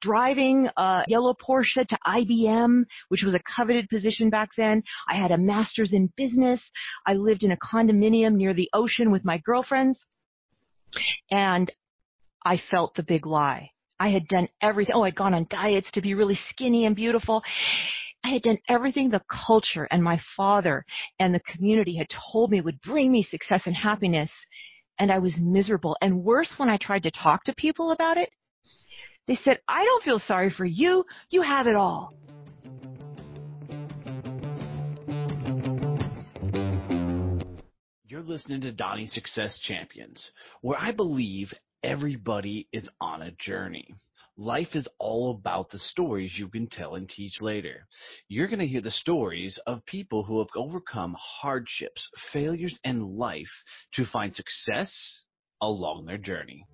driving a yellow Porsche to IBM, which was a coveted position back then. I had a master's in business. I lived in a condominium near the ocean with my girlfriends. And I felt the big lie. I had done everything. Oh, I'd gone on diets to be really skinny and beautiful. I had done everything the culture and my father and the community had told me would bring me success and happiness. And I was miserable. And worse, when I tried to talk to people about it, they said, I don't feel sorry for you. You have it all. You're listening to Donnie Success Champions, where I believe everybody is on a journey. Life is all about the stories you can tell and teach later. You're going to hear the stories of people who have overcome hardships, failures, and life to find success along their journey.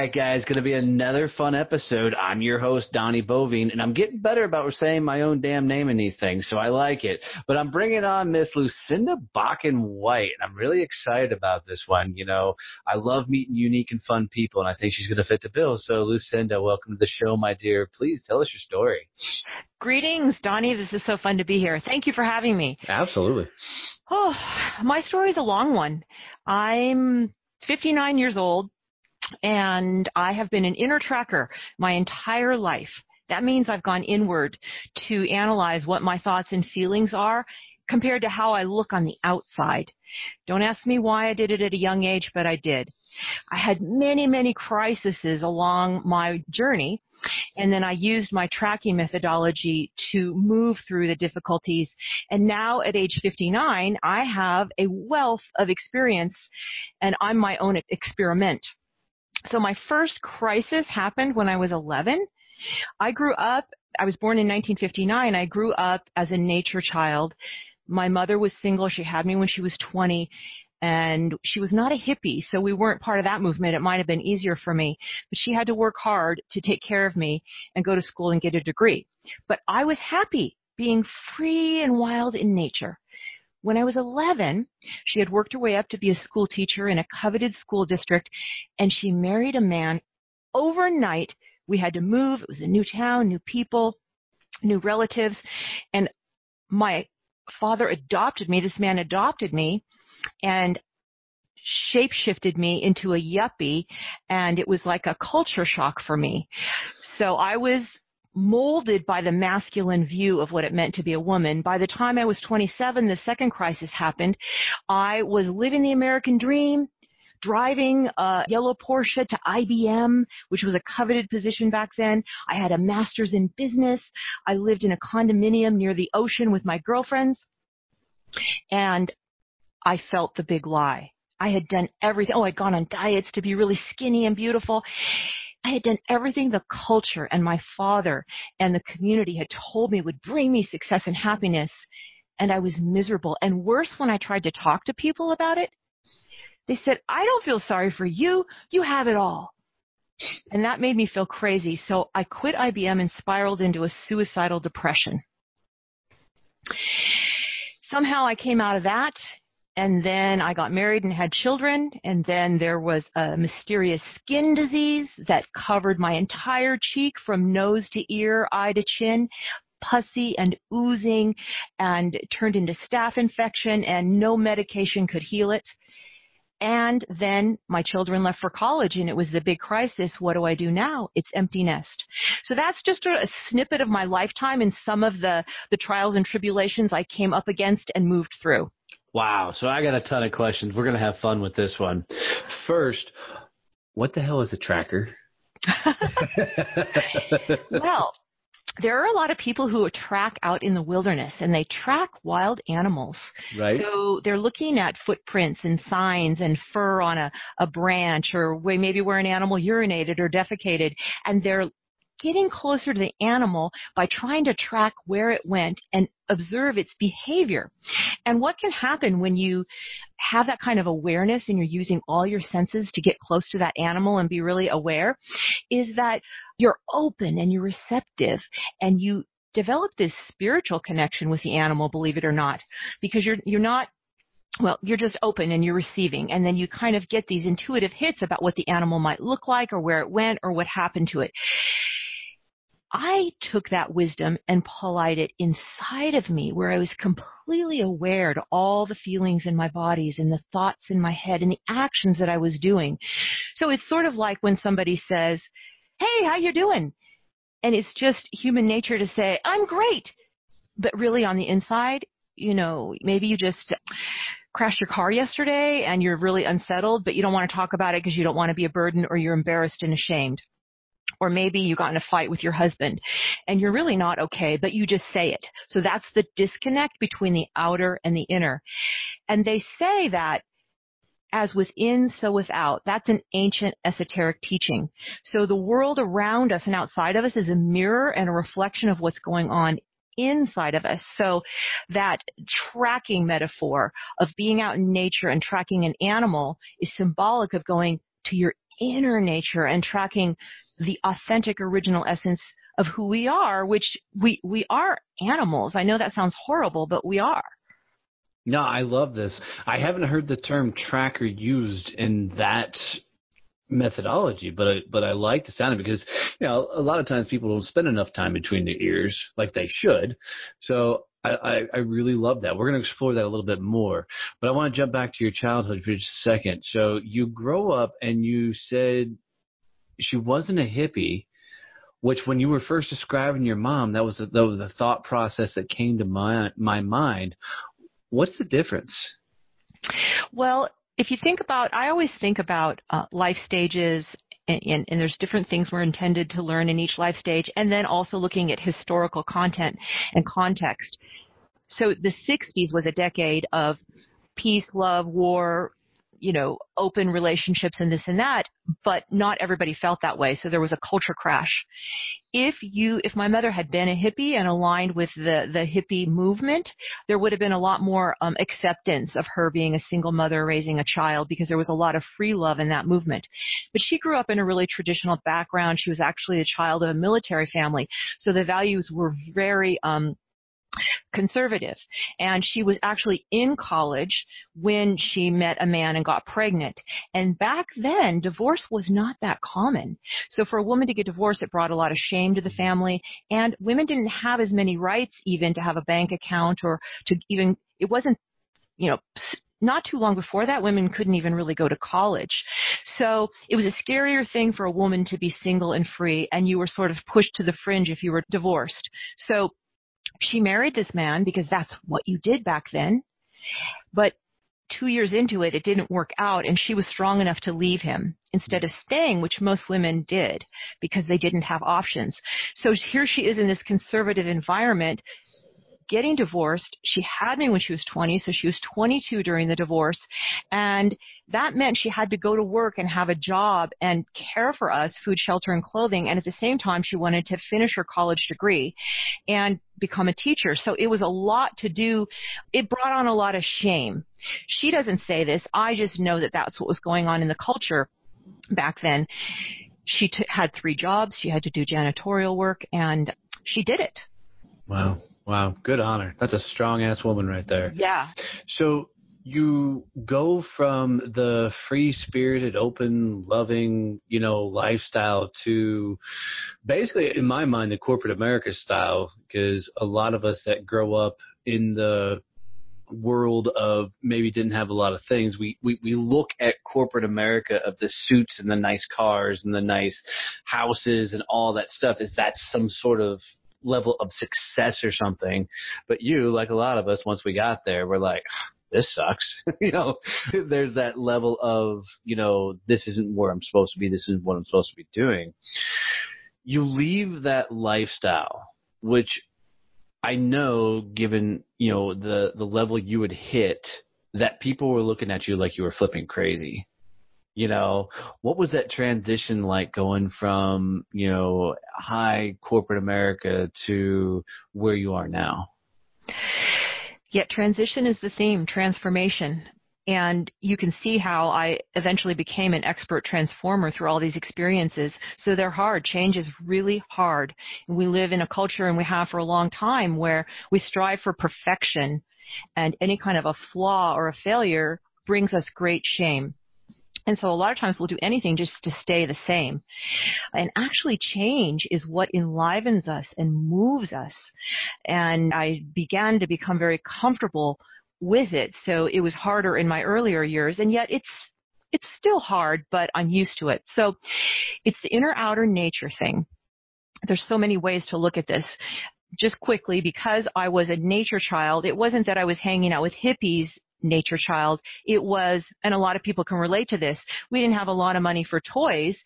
Right, guys, going to be another fun episode. I'm your host, Donnie Boivin, and I'm getting better about saying my own damn name in these things, so I like it. But I'm bringing on Miss Lucinda Bakken White, and I'm really excited about this one. You know, I love meeting unique and fun people, and I think she's going to fit the bill. So, Lucinda, welcome to the show, my dear. Please tell us your story. Greetings, Donnie. This is so fun to be here. Thank you for having me. Absolutely. Oh, my story is a long one. I'm 59 years old and I have been an inner tracker my entire life. That means I've gone inward to analyze what my thoughts and feelings are compared to how I look on the outside. Don't ask me why I did it at a young age, but I did. I had many, many crises along my journey, and then I used my tracking methodology to move through the difficulties. And now at age 59, I have a wealth of experience, and I'm my own experiment. So my first crisis happened when I was 11. I grew up, I was born in 1959. I grew up as a nature child. My mother was single. She had me when she was 20 and she was not a hippie, so we weren't part of that movement. It might have been easier for me, but she had to work hard to take care of me and go to school and get a degree. But I was happy being free and wild in nature. When I was 11, she had worked her way up to be a school teacher in a coveted school district, and she married a man overnight. We had to move. It was a new town, new people, new relatives, and my father adopted me. This man adopted me, and shapeshifted me into a yuppie and it was like a culture shock for me. So I was molded by the masculine view of what it meant to be a woman. By the time I was 27, the second crisis happened. I was living the American dream, driving a yellow Porsche to IBM, which was a coveted position back then. I had a master's in business. I lived in a condominium near the ocean with my girlfriends. And I felt the big lie. I had done everything. Oh, I'd gone on diets to be really skinny and beautiful. I had done everything the culture and my father and the community had told me would bring me success and happiness, and I was miserable. And worse, when I tried to talk to people about it, they said, I don't feel sorry for you. You have it all. And that made me feel crazy. So I quit IBM and spiraled into a suicidal depression. Somehow I came out of that and then I got married and had children, and then there was a mysterious skin disease that covered my entire cheek from nose to ear, eye to chin, pussy and oozing, and turned into staph infection, and no medication could heal it. And then my children left for college and it was the big crisis. What do I do now? It's empty nest. So that's just a, a, snippet of my lifetime and some of the, the trials and tribulations I came up against and moved through. Wow. So I got a ton of questions. We're going to have fun with this one. First, what the hell is a tracker? well, there are a lot of people who track out in the wilderness and they track wild animals. Right. So they're looking at footprints and signs and fur on a, a branch or maybe where an animal urinated or defecated and they're getting closer to the animal by trying to track where it went and observe its behavior. And what can happen when you have that kind of awareness and you're using all your senses to get close to that animal and be really aware is that you're open and you're receptive and you develop this spiritual connection with the animal, believe it or not, because you're, you're not well, you're just open and you're receiving, and then you kind of get these intuitive hits about what the animal might look like or where it went or what happened to it. I took that wisdom and applied it inside of me where I was completely aware to all the feelings in my bodies and the thoughts in my head and the actions that I was doing. So it's sort of like when somebody says, Hey, how you doing? And it's just human nature to say, I'm great. But really on the inside, you know, maybe you just crashed your car yesterday and you're really unsettled, but you don't want to talk about it because you don't want to be a burden or you're embarrassed and ashamed or maybe you got in a fight with your husband and you're really not okay, but you just say it. So that's the disconnect between the outer and the inner. And they say that as within, so without. That's an ancient esoteric teaching. So the world around us and outside of us is a mirror and a reflection of what's going on inside of us. So that tracking metaphor of being out in nature and tracking an animal is symbolic of going to your inner nature and tracking the authentic original essence of who we are, which we, we are animals. I know that sounds horrible, but we are. No, I love this. I haven't heard the term tracker used in that methodology, but I, but I like the sound of it because you know a lot of times people don't spend enough time between their ears like they should. So I, I, I really love that. We're going to explore that a little bit more, but I want to jump back to your childhood for just a second. So you grow up and you said she wasn't a hippie, which when you were first describing your mom, that was the, the thought process that came to my my mind. What's the difference? Well, if you think about, I always think about uh, life stages and, and, there's different things we're intended to learn in each life stage, and then also looking at historical content and context. So the 60s was a decade of peace, love, war, you know, open relationships and this and that, but not everybody felt that way. So there was a culture crash. If you, if my mother had been a hippie and aligned with the, the hippie movement, there would have been a lot more um, acceptance of her being a single mother raising a child because there was a lot of free love in that movement. But she grew up in a really traditional background. She was actually a child of a military family. So the values were very, um, conservative. And she was actually in college when she met a man and got pregnant. And back then, divorce was not that common. So for a woman to get divorced, it brought a lot of shame to the family. And women didn't have as many rights even to have a bank account or to even, it wasn't, you know, not too long before that, women couldn't even really go to college. So it was a scarier thing for a woman to be single and free, and you were sort of pushed to the fringe if you were divorced. So she married this man because that's what you did back then. But two years into it, it didn't work out, and she was strong enough to leave him instead of staying, which most women did because they didn't have options. So here she is in this conservative environment getting divorced. She had me when she was 20, so she was 22 during the divorce. And that meant she had to go to work and have a job and care for us, food, shelter, and clothing. And at the same time, she wanted to finish her college degree and become a teacher. So it was a lot to do. It brought on a lot of shame. She doesn't say this. I just know that that's what was going on in the culture back then. She t- had three jobs. She had to do janitorial work and she did it. Wow. Wow, good honor. That's a strong ass woman right there. Yeah. So you go from the free spirited, open, loving, you know, lifestyle to basically, in my mind, the corporate America style, because a lot of us that grow up in the world of maybe didn't have a lot of things, we, we, we look at corporate America of the suits and the nice cars and the nice houses and all that stuff Is that some sort of level of success or something. But you, like a lot of us, once we got there, we're like, this sucks. you know, there's that level of, you know, this isn't where I'm supposed to be. This isn't what I'm supposed to be doing. You leave that lifestyle which I know, given you know the the level you would hit, that people were looking at you like you were flipping crazy. You know, what was that transition like going from you know high corporate America to where you are now? Yet transition is the theme, transformation. And you can see how I eventually became an expert transformer through all these experiences. So they're hard. Change is really hard. We live in a culture and we have for a long time where we strive for perfection and any kind of a flaw or a failure brings us great shame. And so a lot of times we'll do anything just to stay the same. And actually change is what enlivens us and moves us. And I began to become very comfortable with it. So it was harder in my earlier years, and yet it's it's still hard, but I'm used to it. So it's the inner outer nature thing. There's so many ways to look at this. Just quickly, because I was a nature child, it wasn't that I was hanging out with hippies nature child. It was, and a lot of people can relate to this, we didn't have a lot of money for toys,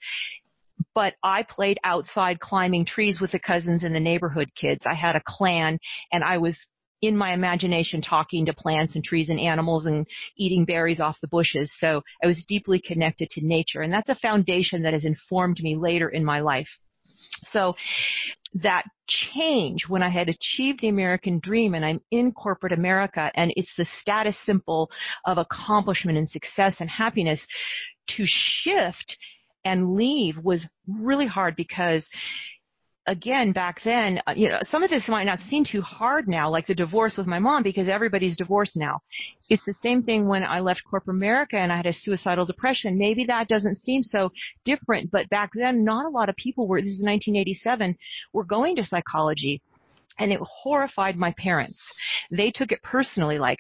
but I played outside climbing trees with the cousins and the neighborhood kids. I had a clan and I was in my imagination talking to plants and trees and animals and eating berries off the bushes. So I was deeply connected to nature and that's a foundation that has informed me later in my life. So that change when I had achieved the American dream and I'm in corporate America and it's the status symbol of accomplishment and success and happiness to shift and leave was really hard because again, back then, uh, you know, some of this might not seem too hard now, like the divorce with my mom, because everybody's divorced now. It's the same thing when I left corporate America and I had a suicidal depression. Maybe that doesn't seem so different, but back then, not a lot of people were, this is 1987, were going to psychology. And it horrified my parents. They took it personally, like,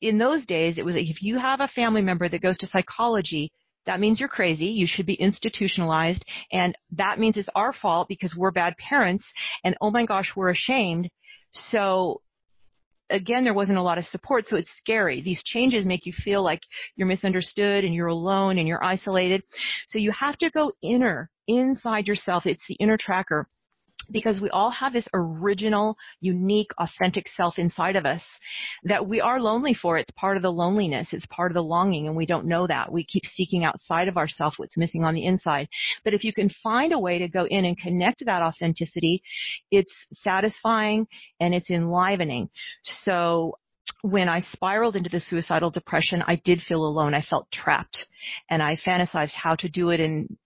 in those days, it was if you have a family member that goes to psychology, that means you're crazy. You should be institutionalized. And that means it's our fault because we're bad parents. And oh my gosh, we're ashamed. So again, there wasn't a lot of support, so it's scary. These changes make you feel like you're misunderstood and you're alone and you're isolated. So you have to go inner, inside yourself. It's the inner tracker because we all have this original, unique, authentic self inside of us that we are lonely for. It's part of the loneliness. It's part of the longing and we don't know that. We keep seeking outside of ourselves what's missing on the inside. But if you can find a way to go in and connect to that authenticity, it's satisfying and it's enlivening. So when I spiraled into the suicidal depression, I did feel alone. I felt trapped and I fantasized how to do it and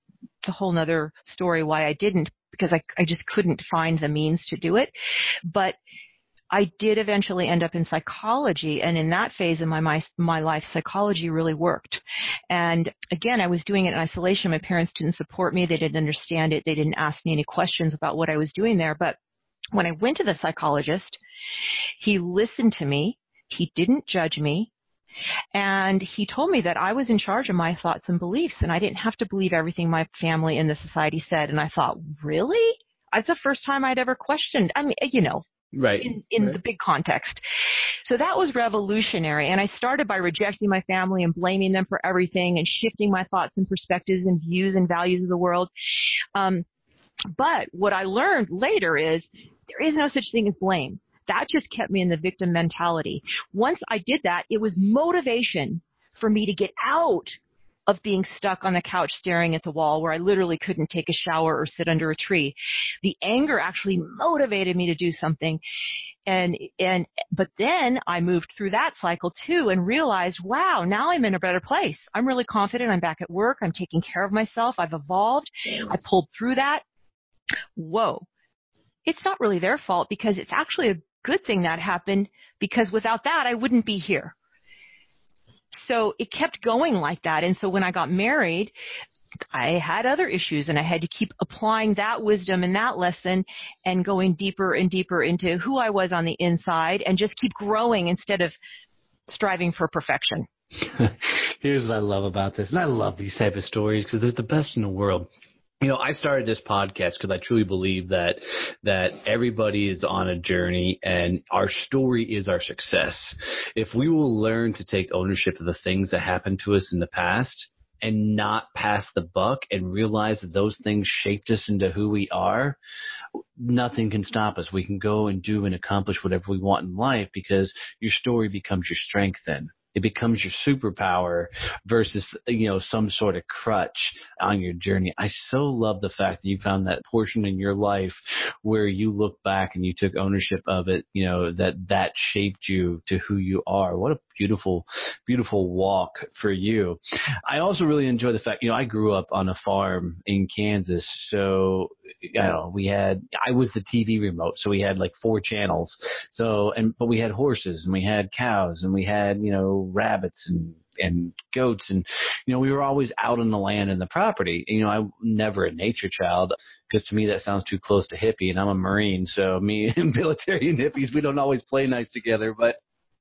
it's a whole nother story why I didn't because I, I just couldn't find the means to do it. But I did eventually end up in psychology, and in that phase of my, my my life, psychology really worked. And again, I was doing it in isolation. My parents didn't support me; they didn't understand it. They didn't ask me any questions about what I was doing there. But when I went to the psychologist, he listened to me. He didn't judge me. And he told me that I was in charge of my thoughts and beliefs and I didn't have to believe everything my family and the society said. And I thought, really? That's the first time I'd ever questioned. I mean, you know, right. in, in right. the big context. So that was revolutionary. And I started by rejecting my family and blaming them for everything and shifting my thoughts and perspectives and views and values of the world. Um, but what I learned later is there is no such thing as blame that just kept me in the victim mentality. Once I did that, it was motivation for me to get out of being stuck on the couch staring at the wall where I literally couldn't take a shower or sit under a tree. The anger actually motivated me to do something. And, and, but then I moved through that cycle too and realized, wow, now I'm in a better place. I'm really confident. I'm back at work. I'm taking care of myself. I've evolved. I pulled through that. Whoa. It's not really their fault because it's actually a good thing that happened because without that, I wouldn't be here. So it kept going like that. And so when I got married, I had other issues and I had to keep applying that wisdom and that lesson and going deeper and deeper into who I was on the inside and just keep growing instead of striving for perfection. Here's what I love about this. And I love these type of stories because they're the best in the world you know, I started this podcast because I truly believe that that everybody is on a journey and our story is our success. If we will learn to take ownership of the things that happened to us in the past and not pass the buck and realize that those things shaped us into who we are, nothing can stop us. We can go and do and accomplish whatever we want in life because your story becomes your strength then it becomes your superpower versus you know some sort of crutch on your journey. I so love the fact that you found that portion in your life where you look back and you took ownership of it. You know that that shaped you to who you are. What a beautiful, beautiful walk for you. I also really enjoy the fact you know I grew up on a farm in Kansas, so you know we had I was the TV remote, so we had like four channels. So and but we had horses and we had cows and we had you know rabbits and and goats and you know we were always out on the land and the property. You know i'm never a nature child because to me that sounds too close to hippie and i'm a marine so me and military and hippies we don't always play nice together but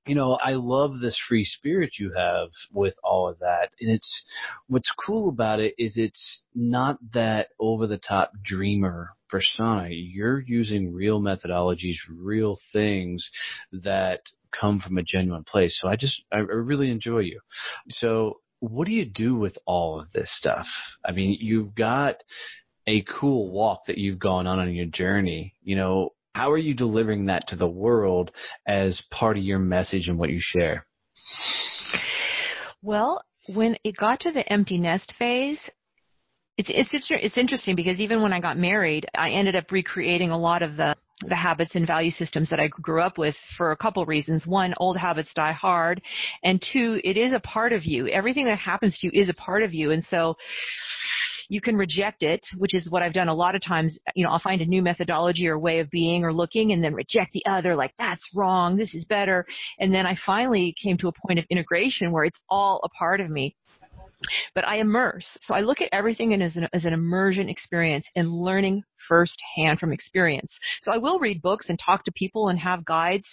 you know, I love this free spirit you have with all of that. And it's, what's cool about it is it's not that over the top dreamer persona. You're using real methodologies, real things that come from a genuine place. So I just, I really enjoy you. So what do you do with all of this stuff? I mean, you've got a cool walk that you've gone on on your journey. You know, how are you delivering that to the world as part of your message and what you share? Well, when it got to the empty nest phase, it's it's it's interesting because even when I got married, I ended up recreating a lot of the the habits and value systems that I grew up with for a couple reasons. One, old habits die hard, and two, it is a part of you. Everything that happens to you is a part of you, and so you can reject it, which is what I've done a lot of times. You know, I'll find a new methodology or way of being or looking and then reject the other, like that's wrong, this is better. And then I finally came to a point of integration where it's all a part of me but I immerse. So I look at everything as an, as an immersion experience and learning firsthand from experience. So I will read books and talk to people and have guides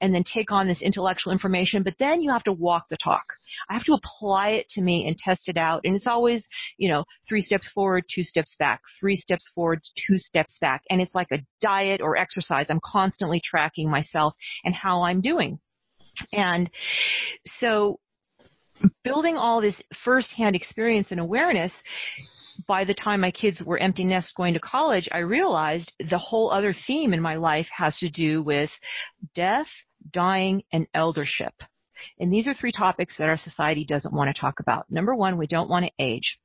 and then take on this intellectual information, but then you have to walk the talk. I have to apply it to me and test it out. And it's always, you know, three steps forward, two steps back, three steps forward, two steps back. And it's like a diet or exercise. I'm constantly tracking myself and how I'm doing. And so building all this firsthand experience and awareness, by the time my kids were empty nest going to college, I realized the whole other theme in my life has to do with death, dying, and eldership. And these are three topics that our society doesn't want to talk about. Number one, we don't want to age.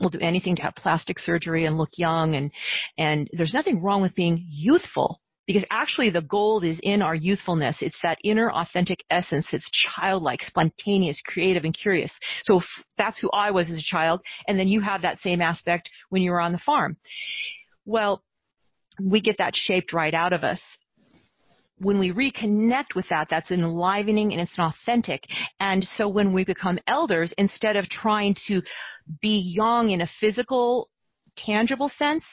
We'll do anything to have plastic surgery and look young and, and there's nothing wrong with being youthful because actually the gold is in our youthfulness. It's that inner authentic essence that's childlike, spontaneous, creative, and curious. So that's who I was as a child, and then you have that same aspect when you were on the farm. Well, we get that shaped right out of us. When we reconnect with that, that's enlivening and it's authentic. And so when we become elders, instead of trying to be young in a physical, tangible sense,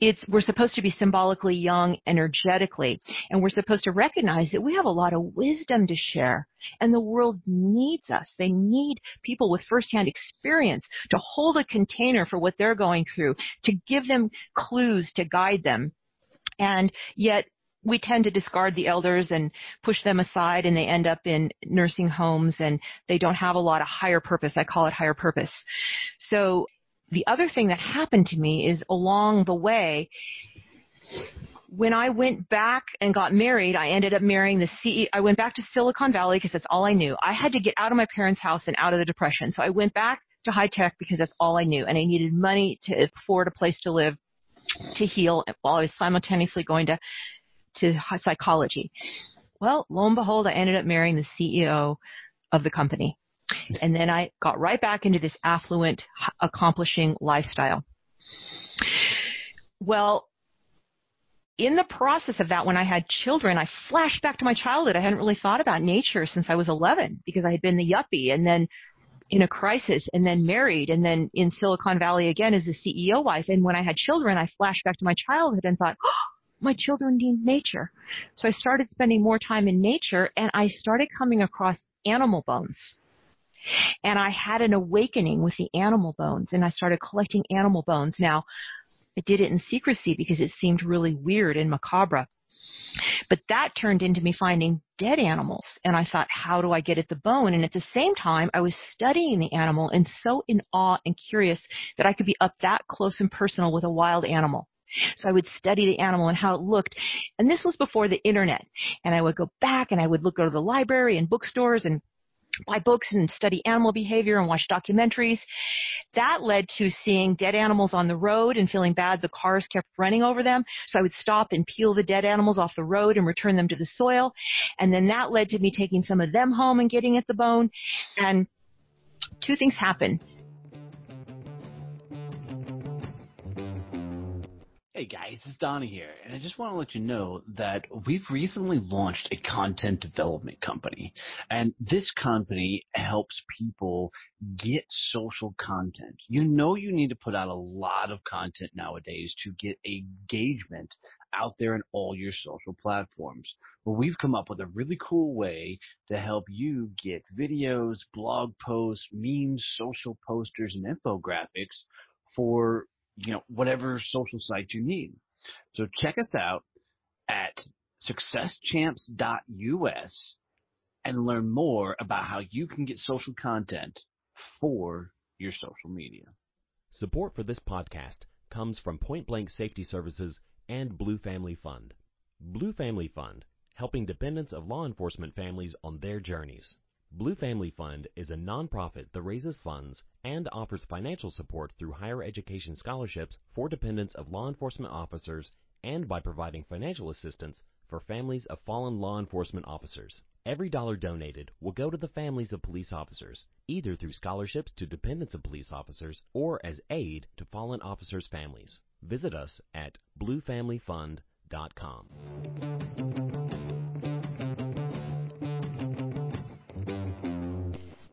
it's we're supposed to be symbolically young energetically and we're supposed to recognize that we have a lot of wisdom to share and the world needs us they need people with firsthand experience to hold a container for what they're going through to give them clues to guide them and yet we tend to discard the elders and push them aside and they end up in nursing homes and they don't have a lot of higher purpose. I call it higher purpose. So the other thing that happened to me is along the way, when I went back and got married, I ended up marrying the CEO. I went back to Silicon Valley because that's all I knew. I had to get out of my parents' house and out of the depression. So I went back to high tech because that's all I knew. And I needed money to afford a place to live, to heal, while I was simultaneously going to, to psychology. Well, lo and behold, I ended up marrying the CEO of the company. And then I got right back into this affluent, accomplishing lifestyle. Well, in the process of that, when I had children, I flashed back to my childhood. I hadn't really thought about nature since I was 11 because I had been the yuppie and then in a crisis and then married and then in Silicon Valley again as a CEO wife. And when I had children, I flashed back to my childhood and thought, oh, my children need nature. So I started spending more time in nature and I started coming across animal bones. And I had an awakening with the animal bones and I started collecting animal bones. Now, I did it in secrecy because it seemed really weird and macabre. But that turned into me finding dead animals. And I thought, how do I get at the bone? And at the same time, I was studying the animal and so in awe and curious that I could be up that close and personal with a wild animal. So I would study the animal and how it looked. And this was before the internet. And I would go back and I would look to the library and bookstores and buy books and study animal behavior and watch documentaries. That led to seeing dead animals on the road and feeling bad the cars kept running over them. So I would stop and peel the dead animals off the road and return them to the soil. And then that led to me taking some of them home and getting at the bone. And two things happened. Guys, it's Donnie here, and I just want to let you know that we've recently launched a content development company. And this company helps people get social content. You know you need to put out a lot of content nowadays to get engagement out there in all your social platforms. Well, we've come up with a really cool way to help you get videos, blog posts, memes, social posters, and infographics for you know, whatever social site you need. So check us out at successchamps.us and learn more about how you can get social content for your social media. Support for this podcast comes from Point Blank Safety Services and Blue Family Fund. Blue Family Fund, helping dependents of law enforcement families on their journeys. Blue Family Fund is a nonprofit that raises funds and offers financial support through higher education scholarships for dependents of law enforcement officers and by providing financial assistance for families of fallen law enforcement officers. Every dollar donated will go to the families of police officers, either through scholarships to dependents of police officers or as aid to fallen officers' families. Visit us at bluefamilyfund.com.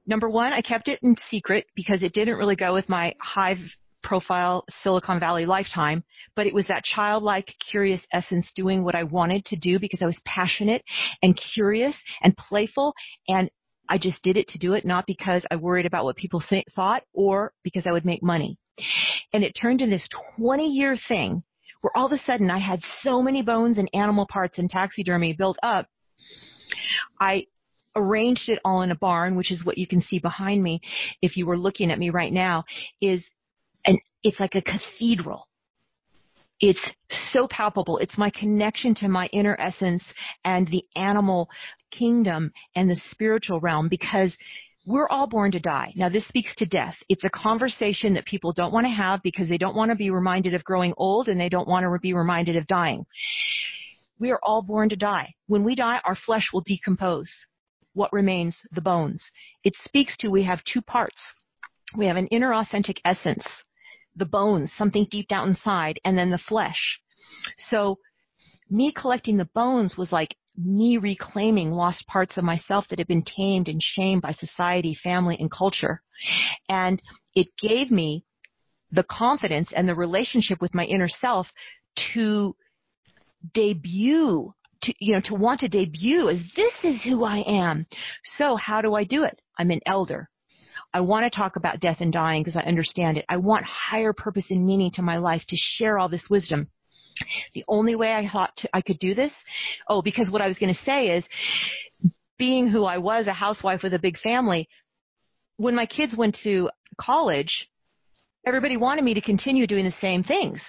Number one, I kept it in secret because it didn't really go with my high profile Silicon Valley lifetime, but it was that childlike, curious essence doing what I wanted to do because I was passionate and curious and playful and I just did it to do it, not because I worried about what people th- thought or because I would make money. And it turned into this 20 year thing where all of a sudden I had so many bones and animal parts and taxidermy built up. I arranged it all in a barn, which is what you can see behind me if you were looking at me right now, is and it's like a cathedral. It's so palpable. It's my connection to my inner essence and the animal kingdom and the spiritual realm because we're all born to die. Now this speaks to death. It's a conversation that people don't want to have because they don't want to be reminded of growing old and they don't want to be reminded of dying. We are all born to die. When we die, our flesh will decompose what remains? The bones. It speaks to we have two parts. We have an inner authentic essence, the bones, something deep down inside, and then the flesh. So me collecting the bones was like me reclaiming lost parts of myself that had been tamed and shamed by society, family, and culture. And it gave me the confidence and the relationship with my inner self to debut to, you know, to want to debut as this is who I am. So how do I do it? I'm an elder. I want to talk about death and dying because I understand it. I want higher purpose and meaning to my life to share all this wisdom. The only way I thought to, I could do this, oh, because what I was going to say is, being who I was, a housewife with a big family, when my kids went to college, everybody wanted me to continue doing the same things.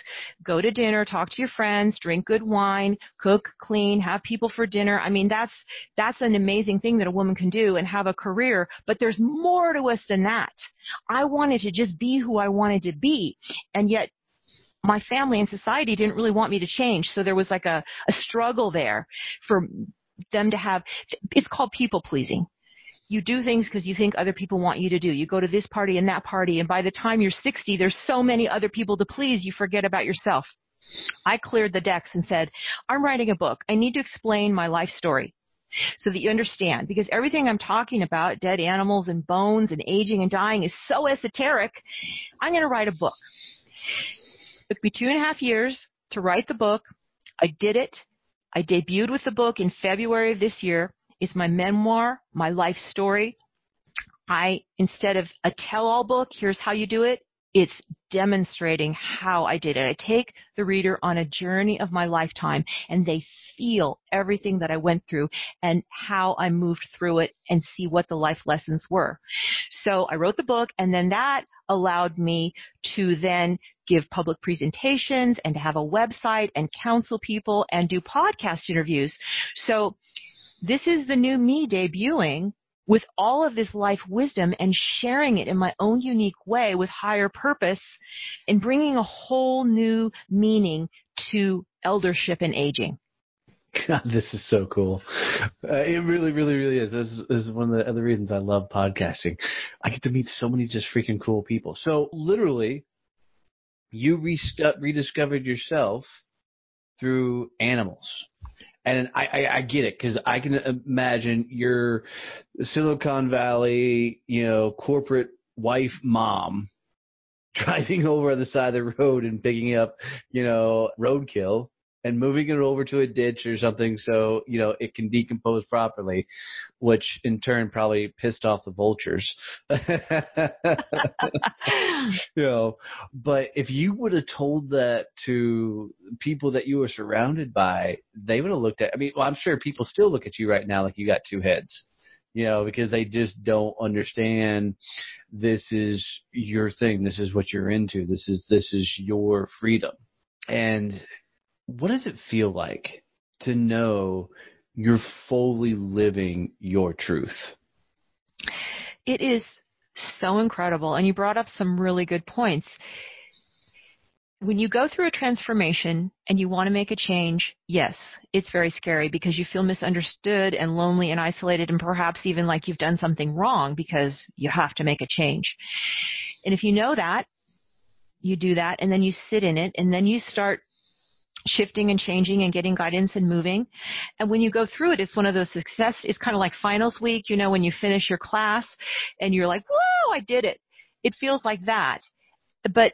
Go to dinner, talk to your friends, drink good wine, cook, clean, have people for dinner. I mean, that's, that's an amazing thing that a woman can do and have a career, but there's more to us than that. I wanted to just be who I wanted to be. And yet my family and society didn't really want me to change. So there was like a, a struggle there for them to have, it's called people pleasing you do things because you think other people want you to do. You go to this party and that party, and by the time you're 60, there's so many other people to please, you forget about yourself. I cleared the decks and said, I'm writing a book. I need to explain my life story so that you understand. Because everything I'm talking about, dead animals and bones and aging and dying, is so esoteric. I'm going to write a book. It took me two and a half years to write the book. I did it. I debuted with the book in February of this year. It's my memoir, my life story. I, instead of a tell-all book, here's how you do it, it's demonstrating how I did it. I take the reader on a journey of my lifetime and they feel everything that I went through and how I moved through it and see what the life lessons were. So I wrote the book and then that allowed me to then give public presentations and to have a website and counsel people and do podcast interviews. So this is the new me debuting with all of this life wisdom and sharing it in my own unique way with higher purpose and bringing a whole new meaning to eldership and aging. God, this is so cool. Uh, it really, really, really is. This, this, is one of the other reasons I love podcasting. I get to meet so many just freaking cool people. So literally, you rediscovered yourself through animals and I, I, I get it because I can imagine your Silicon Valley, you know, corporate wife mom driving over on the side of the road and picking up, you know, roadkill and moving it over to a ditch or something so, you know, it can decompose properly, which in turn probably pissed off the vultures. you know, but if you would have told that to people that you were surrounded by, they would have looked at, I mean, well, I'm sure people still look at you right now like you got two heads you know, because they just don't understand this is your thing. This is what you're into. This is, this is your freedom. And what does it feel like to know you're fully living your truth? It is so incredible. And you brought up some really good points. When you go through a transformation and you want to make a change, yes, it's very scary because you feel misunderstood and lonely and isolated and perhaps even like you've done something wrong because you have to make a change. And if you know that, you do that and then you sit in it and then you start shifting and changing and getting guidance and moving. And when you go through it, it's one of those success, it's kind of like finals week, you know, when you finish your class and you're like, whoa, I did it. It feels like that. But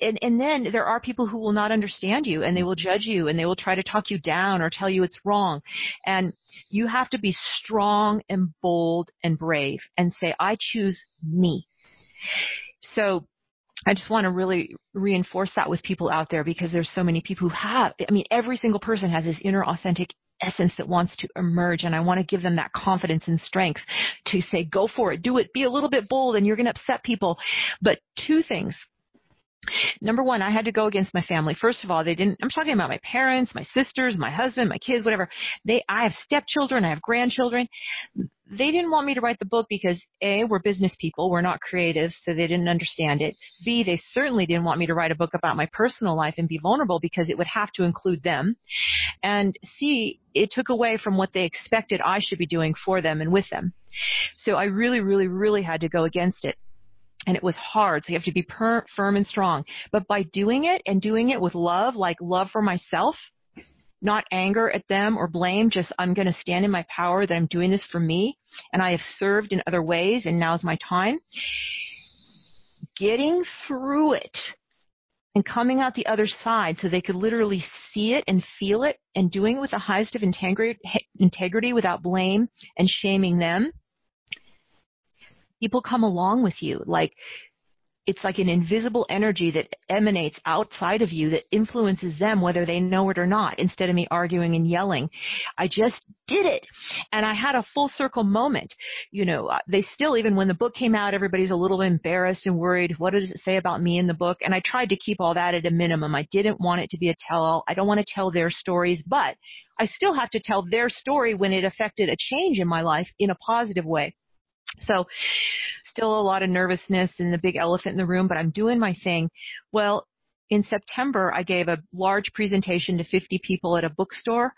and, and then there are people who will not understand you and they will judge you and they will try to talk you down or tell you it's wrong. And you have to be strong and bold and brave and say, I choose me. So I just want to really reinforce that with people out there because there's so many people who have, I mean, every single person has this inner authentic essence that wants to emerge and I want to give them that confidence and strength to say, go for it, do it, be a little bit bold and you're going to upset people. But two things Number one, I had to go against my family. First of all, they didn't, I'm talking about my parents, my sisters, my husband, my kids, whatever. They, I have stepchildren, I have grandchildren. They didn't want me to write the book because A, we're business people, we're not creatives, so they didn't understand it. B, they certainly didn't want me to write a book about my personal life and be vulnerable because it would have to include them. And C, it took away from what they expected I should be doing for them and with them. So I really, really, really had to go against it and it was hard. So you have to be per- firm and strong. But by doing it and doing it with love, like love for myself, not anger at them or blame, just I'm going to stand in my power that I'm doing this for me and I have served in other ways and now's my time. Getting through it and coming out the other side so they could literally see it and feel it and doing it with the highest of integrity, integrity without blame and shaming them people come along with you. Like, it's like an invisible energy that emanates outside of you that influences them whether they know it or not instead of me arguing and yelling. I just did it. And I had a full circle moment. You know, uh, they still, even when the book came out, everybody's a little embarrassed and worried. What does it say about me in the book? And I tried to keep all that at a minimum. I didn't want it to be a tell all. I don't want to tell their stories, but I still have to tell their story when it affected a change in my life in a positive way. So still a lot of nervousness and the big elephant in the room, but I'm doing my thing. Well, in September, I gave a large presentation to 50 people at a bookstore,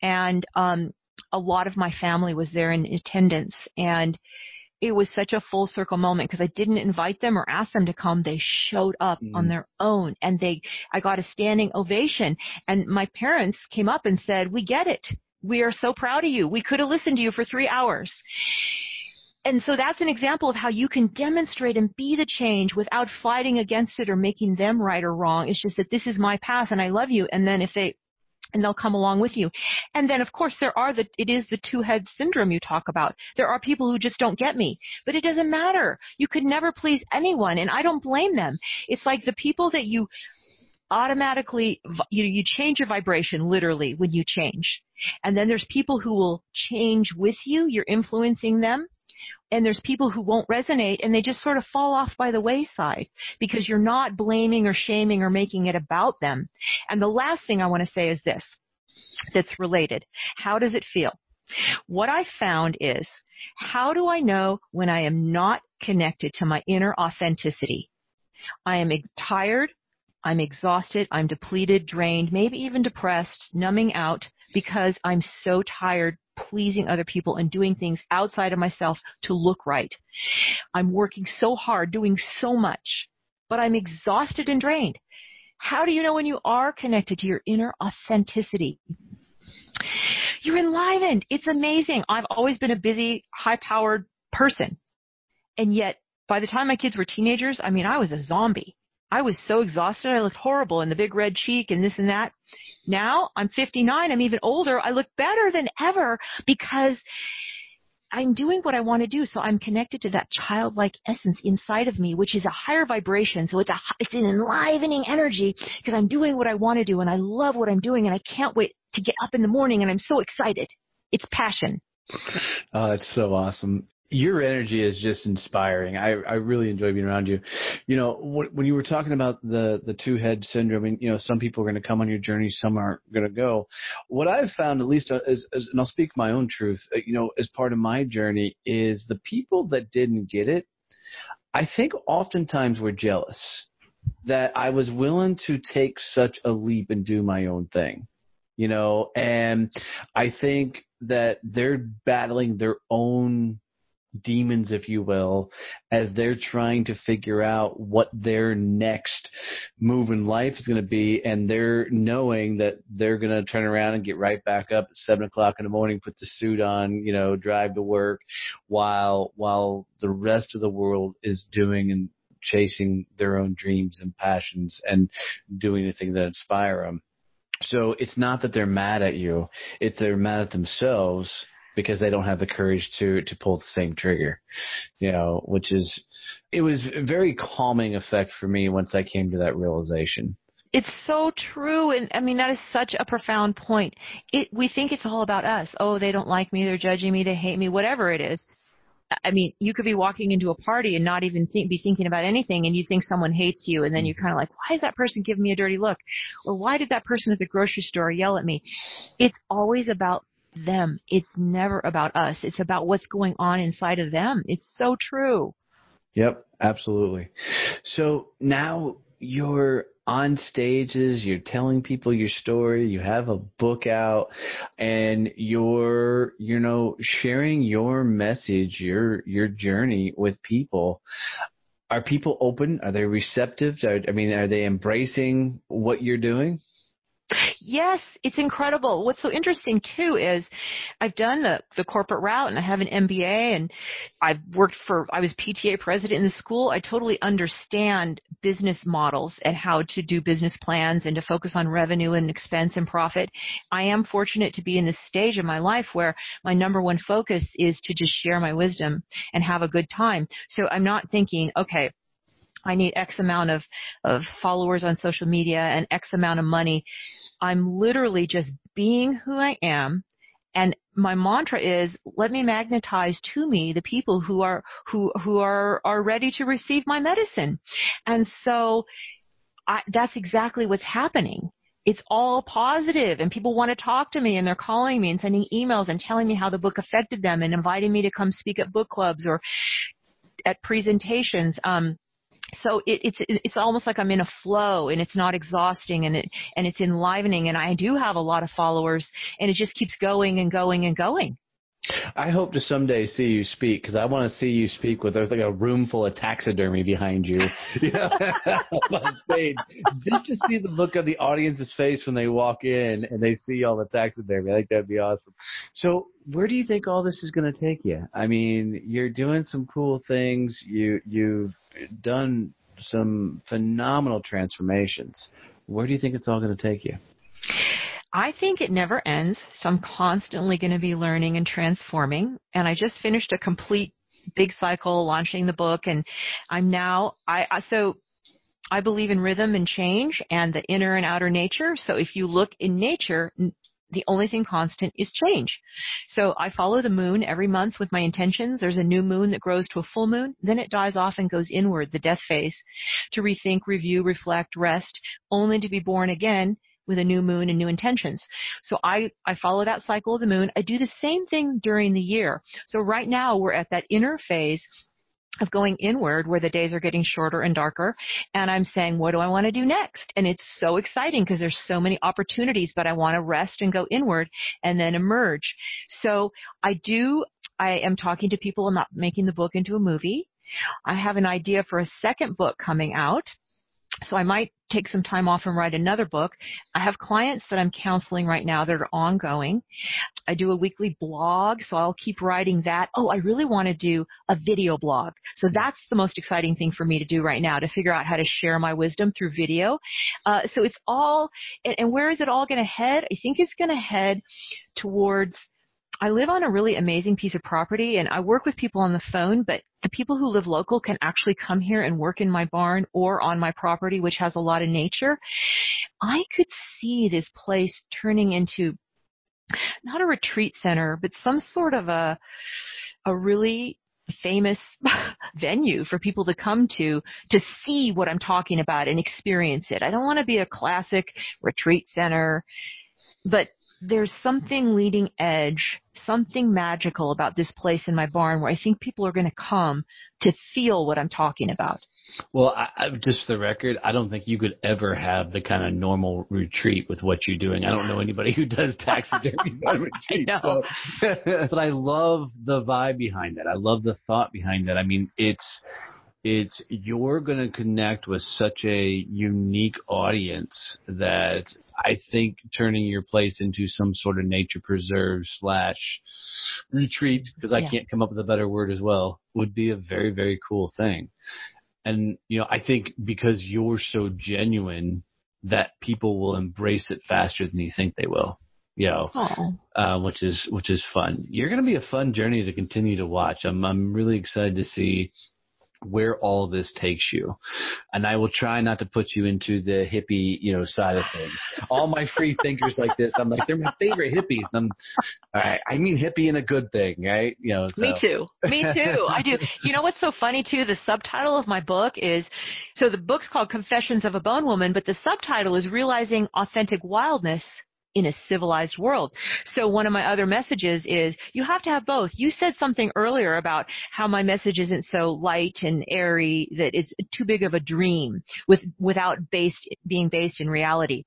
and um, a lot of my family was there in attendance. And it was such a full circle moment because I didn't invite them or ask them to come. They showed up mm. on their own, and they I got a standing ovation. And my parents came up and said, "We get it. We are so proud of you. We could have listened to you for three hours." And so that's an example of how you can demonstrate and be the change without fighting against it or making them right or wrong. It's just that this is my path and I love you. And then if they and they'll come along with you. And then of course there are the, it is the two-head syndrome you talk about. There are people who just don't get me. But it doesn't matter. You could never please anyone and I don't blame them. It's like the people that you automatically, you, you change your vibration literally when you change. And then there's people who will change with you. You're influencing them and there's people who won't resonate and they just sort of fall off by the wayside because you're not blaming or shaming or making it about them. And the last thing I want to say is this that's related. How does it feel? What I found is how do I know when I am not connected to my inner authenticity? I am tired. I'm exhausted. I'm depleted, drained, maybe even depressed, numbing out because I'm so tired pleasing other people and doing things outside of myself to look right. I'm working so hard, doing so much, but I'm exhausted and drained. How do you know when you are connected to your inner authenticity? You're enlivened. It's amazing. I've always been a busy, high powered person. And yet, by the time my kids were teenagers, I mean, I was a zombie. I was so exhausted. I looked horrible and the big red cheek and this and that. Now I'm 59. I'm even older. I look better than ever because I'm doing what I want to do. So I'm connected to that childlike essence inside of me, which is a higher vibration. So it's a, it's an enlivening energy because I'm doing what I want to do and I love what I'm doing and I can't wait to get up in the morning and I'm so excited. It's passion. Oh, it's so awesome your energy is just inspiring. I, I really enjoy being around you. You know, when you were talking about the, the two head syndrome, and, you know, some people are going to come on your journey, some aren't going to go. What I've found, at least, is, is, and I'll speak my own truth, uh, you know, as part of my journey, is the people that didn't get it, I think oftentimes were jealous that I was willing to take such a leap and do my own thing you know and i think that they're battling their own demons, if you will, as they're trying to figure out what their next move in life is going to be, and they're knowing that they're going to turn around and get right back up at seven o'clock in the morning, put the suit on, you know, drive to work, while while the rest of the world is doing and chasing their own dreams and passions and doing the things that inspire them. So it's not that they're mad at you; it's they're mad at themselves because they don't have the courage to to pull the same trigger you know which is it was a very calming effect for me once i came to that realization. It's so true and i mean that is such a profound point. It we think it's all about us. Oh they don't like me they're judging me they hate me whatever it is. I mean, you could be walking into a party and not even think, be thinking about anything, and you think someone hates you, and then you're mm-hmm. kind of like, why is that person giving me a dirty look, or why did that person at the grocery store yell at me? It's always about them. It's never about us. It's about what's going on inside of them. It's so true. Yep, absolutely. So now you're on stages, you're telling people your story, you have a book out, and you're, you know, sharing your message, your, your journey with people. Are people open? Are they receptive? Are, I mean, are they embracing what you're doing? Yes, it's incredible. What's so interesting too is I've done the, the corporate route and I have an MBA and I've worked for, I was PTA president in the school. I totally understand business models and how to do business plans and to focus on revenue and expense and profit. I am fortunate to be in this stage of my life where my number one focus is to just share my wisdom and have a good time. So I'm not thinking, okay, I need X amount of, of followers on social media and X amount of money. I'm literally just being who I am. And my mantra is, let me magnetize to me the people who are, who, who are, are ready to receive my medicine. And so I, that's exactly what's happening it's all positive and people want to talk to me and they're calling me and sending emails and telling me how the book affected them and inviting me to come speak at book clubs or at presentations. Um, so it, it's it's almost like I'm in a flow and it's not exhausting and it and it's enlivening and I do have a lot of followers and it just keeps going and going and going. I hope to someday see you speak because I want to see you speak with there's like a room full of taxidermy behind you, on stage, just to see the look of the audience's face when they walk in and they see all the taxidermy. I think that'd be awesome. So, where do you think all this is going to take you? I mean, you're doing some cool things. You you've done some phenomenal transformations. Where do you think it's all going to take you? I think it never ends. So I'm constantly going to be learning and transforming. And I just finished a complete big cycle launching the book and I'm now, I, I so I believe in rhythm and change and the inner and outer nature. So if you look in nature, the only thing constant is change. So I follow the moon every month with my intentions. There's a new moon that grows to a full moon. Then it dies off and goes inward, the death phase, to rethink, review, reflect, rest, only to be born again with a new moon and new intentions. So I, I follow that cycle of the moon. I do the same thing during the year. So right now we're at that inner phase of going inward where the days are getting shorter and darker. And I'm saying what do I want to do next? And it's so exciting because there's so many opportunities but I want to rest and go inward and then emerge. So I do I am talking to people. About making the book into a movie. I have an idea for a second book coming out so I might take some time off and write another book. I have clients that I'm counseling right now that are ongoing. I do a weekly blog, so I'll keep writing that. Oh, I really want to do a video blog. So that's the most exciting thing for me to do right now, to figure out how to share my wisdom through video. Uh, so it's all, and, and where is it all going to head? I think it's going to head towards I live on a really amazing piece of property and I work with people on the phone, but the people who live local can actually come here and work in my barn or on my property, which has a lot of nature. I could see this place turning into not a retreat center, but some sort of a, a really famous venue for people to come to to see what I'm talking about and experience it. I don't want to be a classic retreat center, but there's something leading edge, something magical about this place in my barn where I think people are going to come to feel what I'm talking about. Well, I, I, just for the record, I don't think you could ever have the kind of normal retreat with what you're doing. I don't know anybody who does taxidermy retreat. I know. So, but I love the vibe behind that. I love the thought behind that. I mean, it's it's you're going to connect with such a unique audience that I think turning your place into some sort of nature preserve slash retreat, because I yeah. can't come up with a better word as well, would be a very, very cool thing. And, you know, I think because you're so genuine that people will embrace it faster than you think they will. You know, uh, which is which is fun. You're going to be a fun journey to continue to watch. I'm I'm really excited to see where all this takes you. And I will try not to put you into the hippie, you know, side of things. All my free thinkers like this, I'm like, they're my favorite hippies. And I'm, right, I mean hippie in a good thing, right? You know, so. Me too. Me too. I do. You know what's so funny too? The subtitle of my book is, so the book's called Confessions of a Bone Woman, but the subtitle is Realizing Authentic Wildness in a civilized world. So one of my other messages is you have to have both. You said something earlier about how my message isn't so light and airy that it's too big of a dream with without based being based in reality.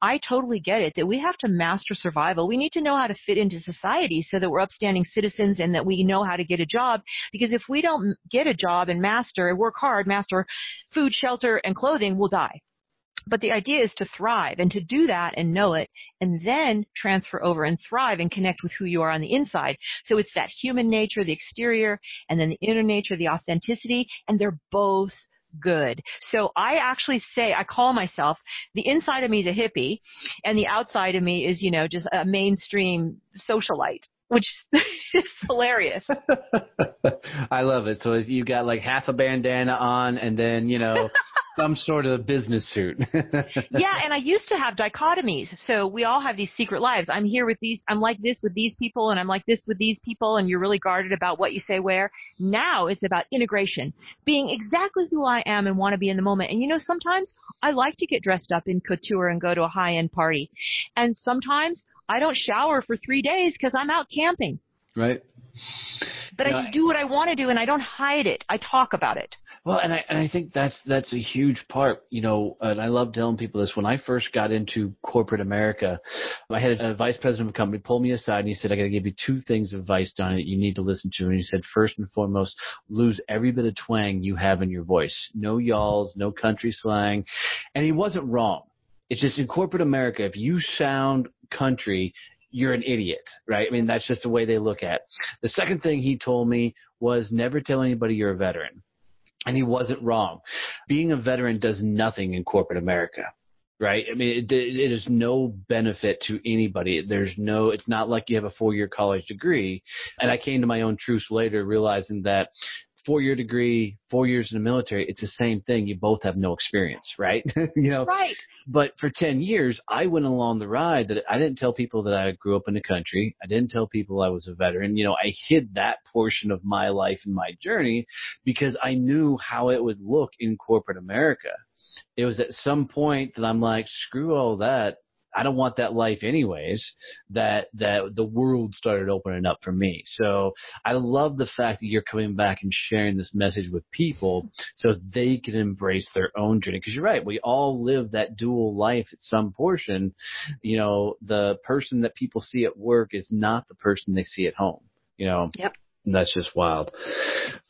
I totally get it that we have to master survival. We need to know how to fit into society so that we're upstanding citizens and that we know how to get a job because if we don't get a job and master work hard, master food, shelter and clothing, we'll die. But the idea is to thrive and to do that and know it and then transfer over and thrive and connect with who you are on the inside. So it's that human nature, the exterior, and then the inner nature, the authenticity, and they're both good. So I actually say, I call myself, the inside of me is a hippie and the outside of me is, you know, just a mainstream socialite which is hilarious. I love it. So you got like half a bandana on and then, you know, some sort of business suit. yeah, and I used to have dichotomies. So we all have these secret lives. I'm here with these, I'm like this with these people, and I'm like this with these people, and you're really guarded about what you say where. Now it's about integration, being exactly who I am and want to be in the moment. And you know, sometimes I like to get dressed up in couture and go to a high end party. And sometimes I don't shower for three days because I'm out camping. Right. But I just do what I want to do and I don't hide it. I talk about it. Well, and I and I think that's that's a huge part, you know. And I love telling people this. When I first got into corporate America, I had a vice president of a company pull me aside and he said, "I got to give you two things of advice, Donnie, that you need to listen to." And he said, first and foremost, lose every bit of twang you have in your voice. No y'alls, no country slang, and he wasn't wrong. It's just in corporate America, if you sound country, you're an idiot, right? I mean, that's just the way they look at. It. The second thing he told me was never tell anybody you're a veteran. And he wasn't wrong. Being a veteran does nothing in corporate America. right? I mean, it, it is no benefit to anybody. There's no, it's not like you have a four year college degree. And I came to my own truth later realizing that four year degree, four years in the military, it's the same thing. You both have no experience, right? you know, right. But for 10 years, I went along the ride that I didn't tell people that I grew up in the country. I didn't tell people I was a veteran. You know, I hid that portion of my life and my journey because I knew how it would look in corporate America it was at some point that I'm like, screw all that. I don't want that life anyways. That that the world started opening up for me. So I love the fact that you're coming back and sharing this message with people so they can embrace their own journey. Because you're right, we all live that dual life at some portion. You know, the person that people see at work is not the person they see at home. You know. Yep. That's just wild.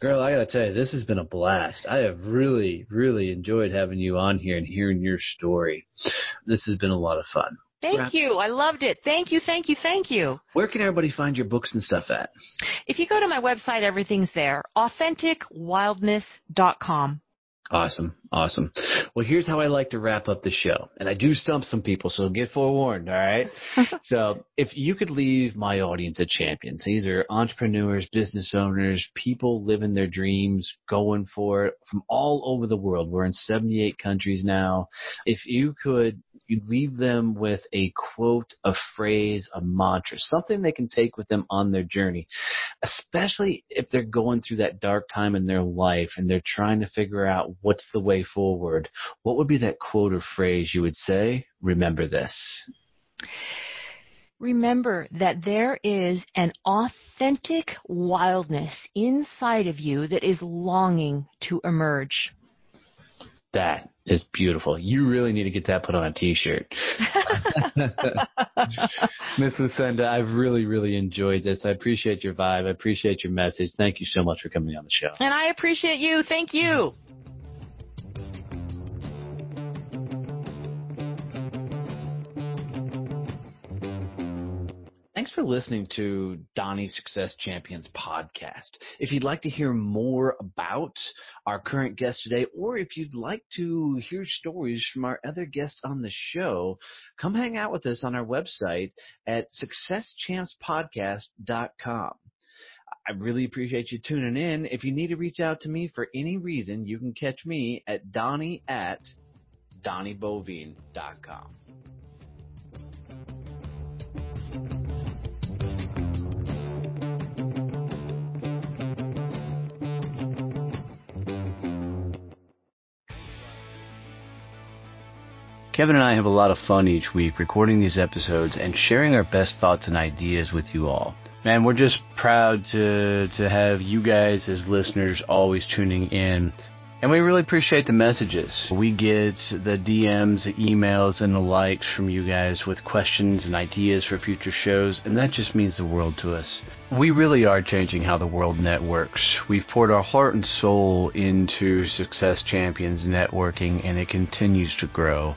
Girl, I gotta tell you, this has been a blast. I have really, really enjoyed having you on here and hearing your story. This has been a lot of fun. Thank you. I loved it. Thank you, thank you, thank you. Where can everybody find your books and stuff at? If you go to my website, everything's there. AuthenticWildness.com. Awesome. Awesome. Well, here's how I like to wrap up the show. And I do stump some people, so get forewarned, all right? so if you could leave my audience at champions, these are entrepreneurs, business owners, people living their dreams, going for it from all over the world. We're in 78 countries now. If you could you leave them with a quote, a phrase, a mantra, something they can take with them on their journey, especially if they're going through that dark time in their life and they're trying to figure out what's the way forward. What would be that quote or phrase you would say? Remember this. Remember that there is an authentic wildness inside of you that is longing to emerge. That is beautiful. You really need to get that put on a t-shirt. Miss Lucinda, I've really, really enjoyed this. I appreciate your vibe. I appreciate your message. Thank you so much for coming on the show. And I appreciate you. Thank you. For listening to Donnie Success Champions podcast. If you'd like to hear more about our current guest today, or if you'd like to hear stories from our other guests on the show, come hang out with us on our website at successchampspodcast.com. I really appreciate you tuning in. If you need to reach out to me for any reason, you can catch me at Donnie at DonnieBoivin.com. Kevin and I have a lot of fun each week recording these episodes and sharing our best thoughts and ideas with you all. Man, we're just proud to to have you guys as listeners always tuning in. And we really appreciate the messages. We get the DMs, the emails, and the likes from you guys with questions and ideas for future shows, and that just means the world to us. We really are changing how the world networks. We've poured our heart and soul into Success Champions networking, and it continues to grow.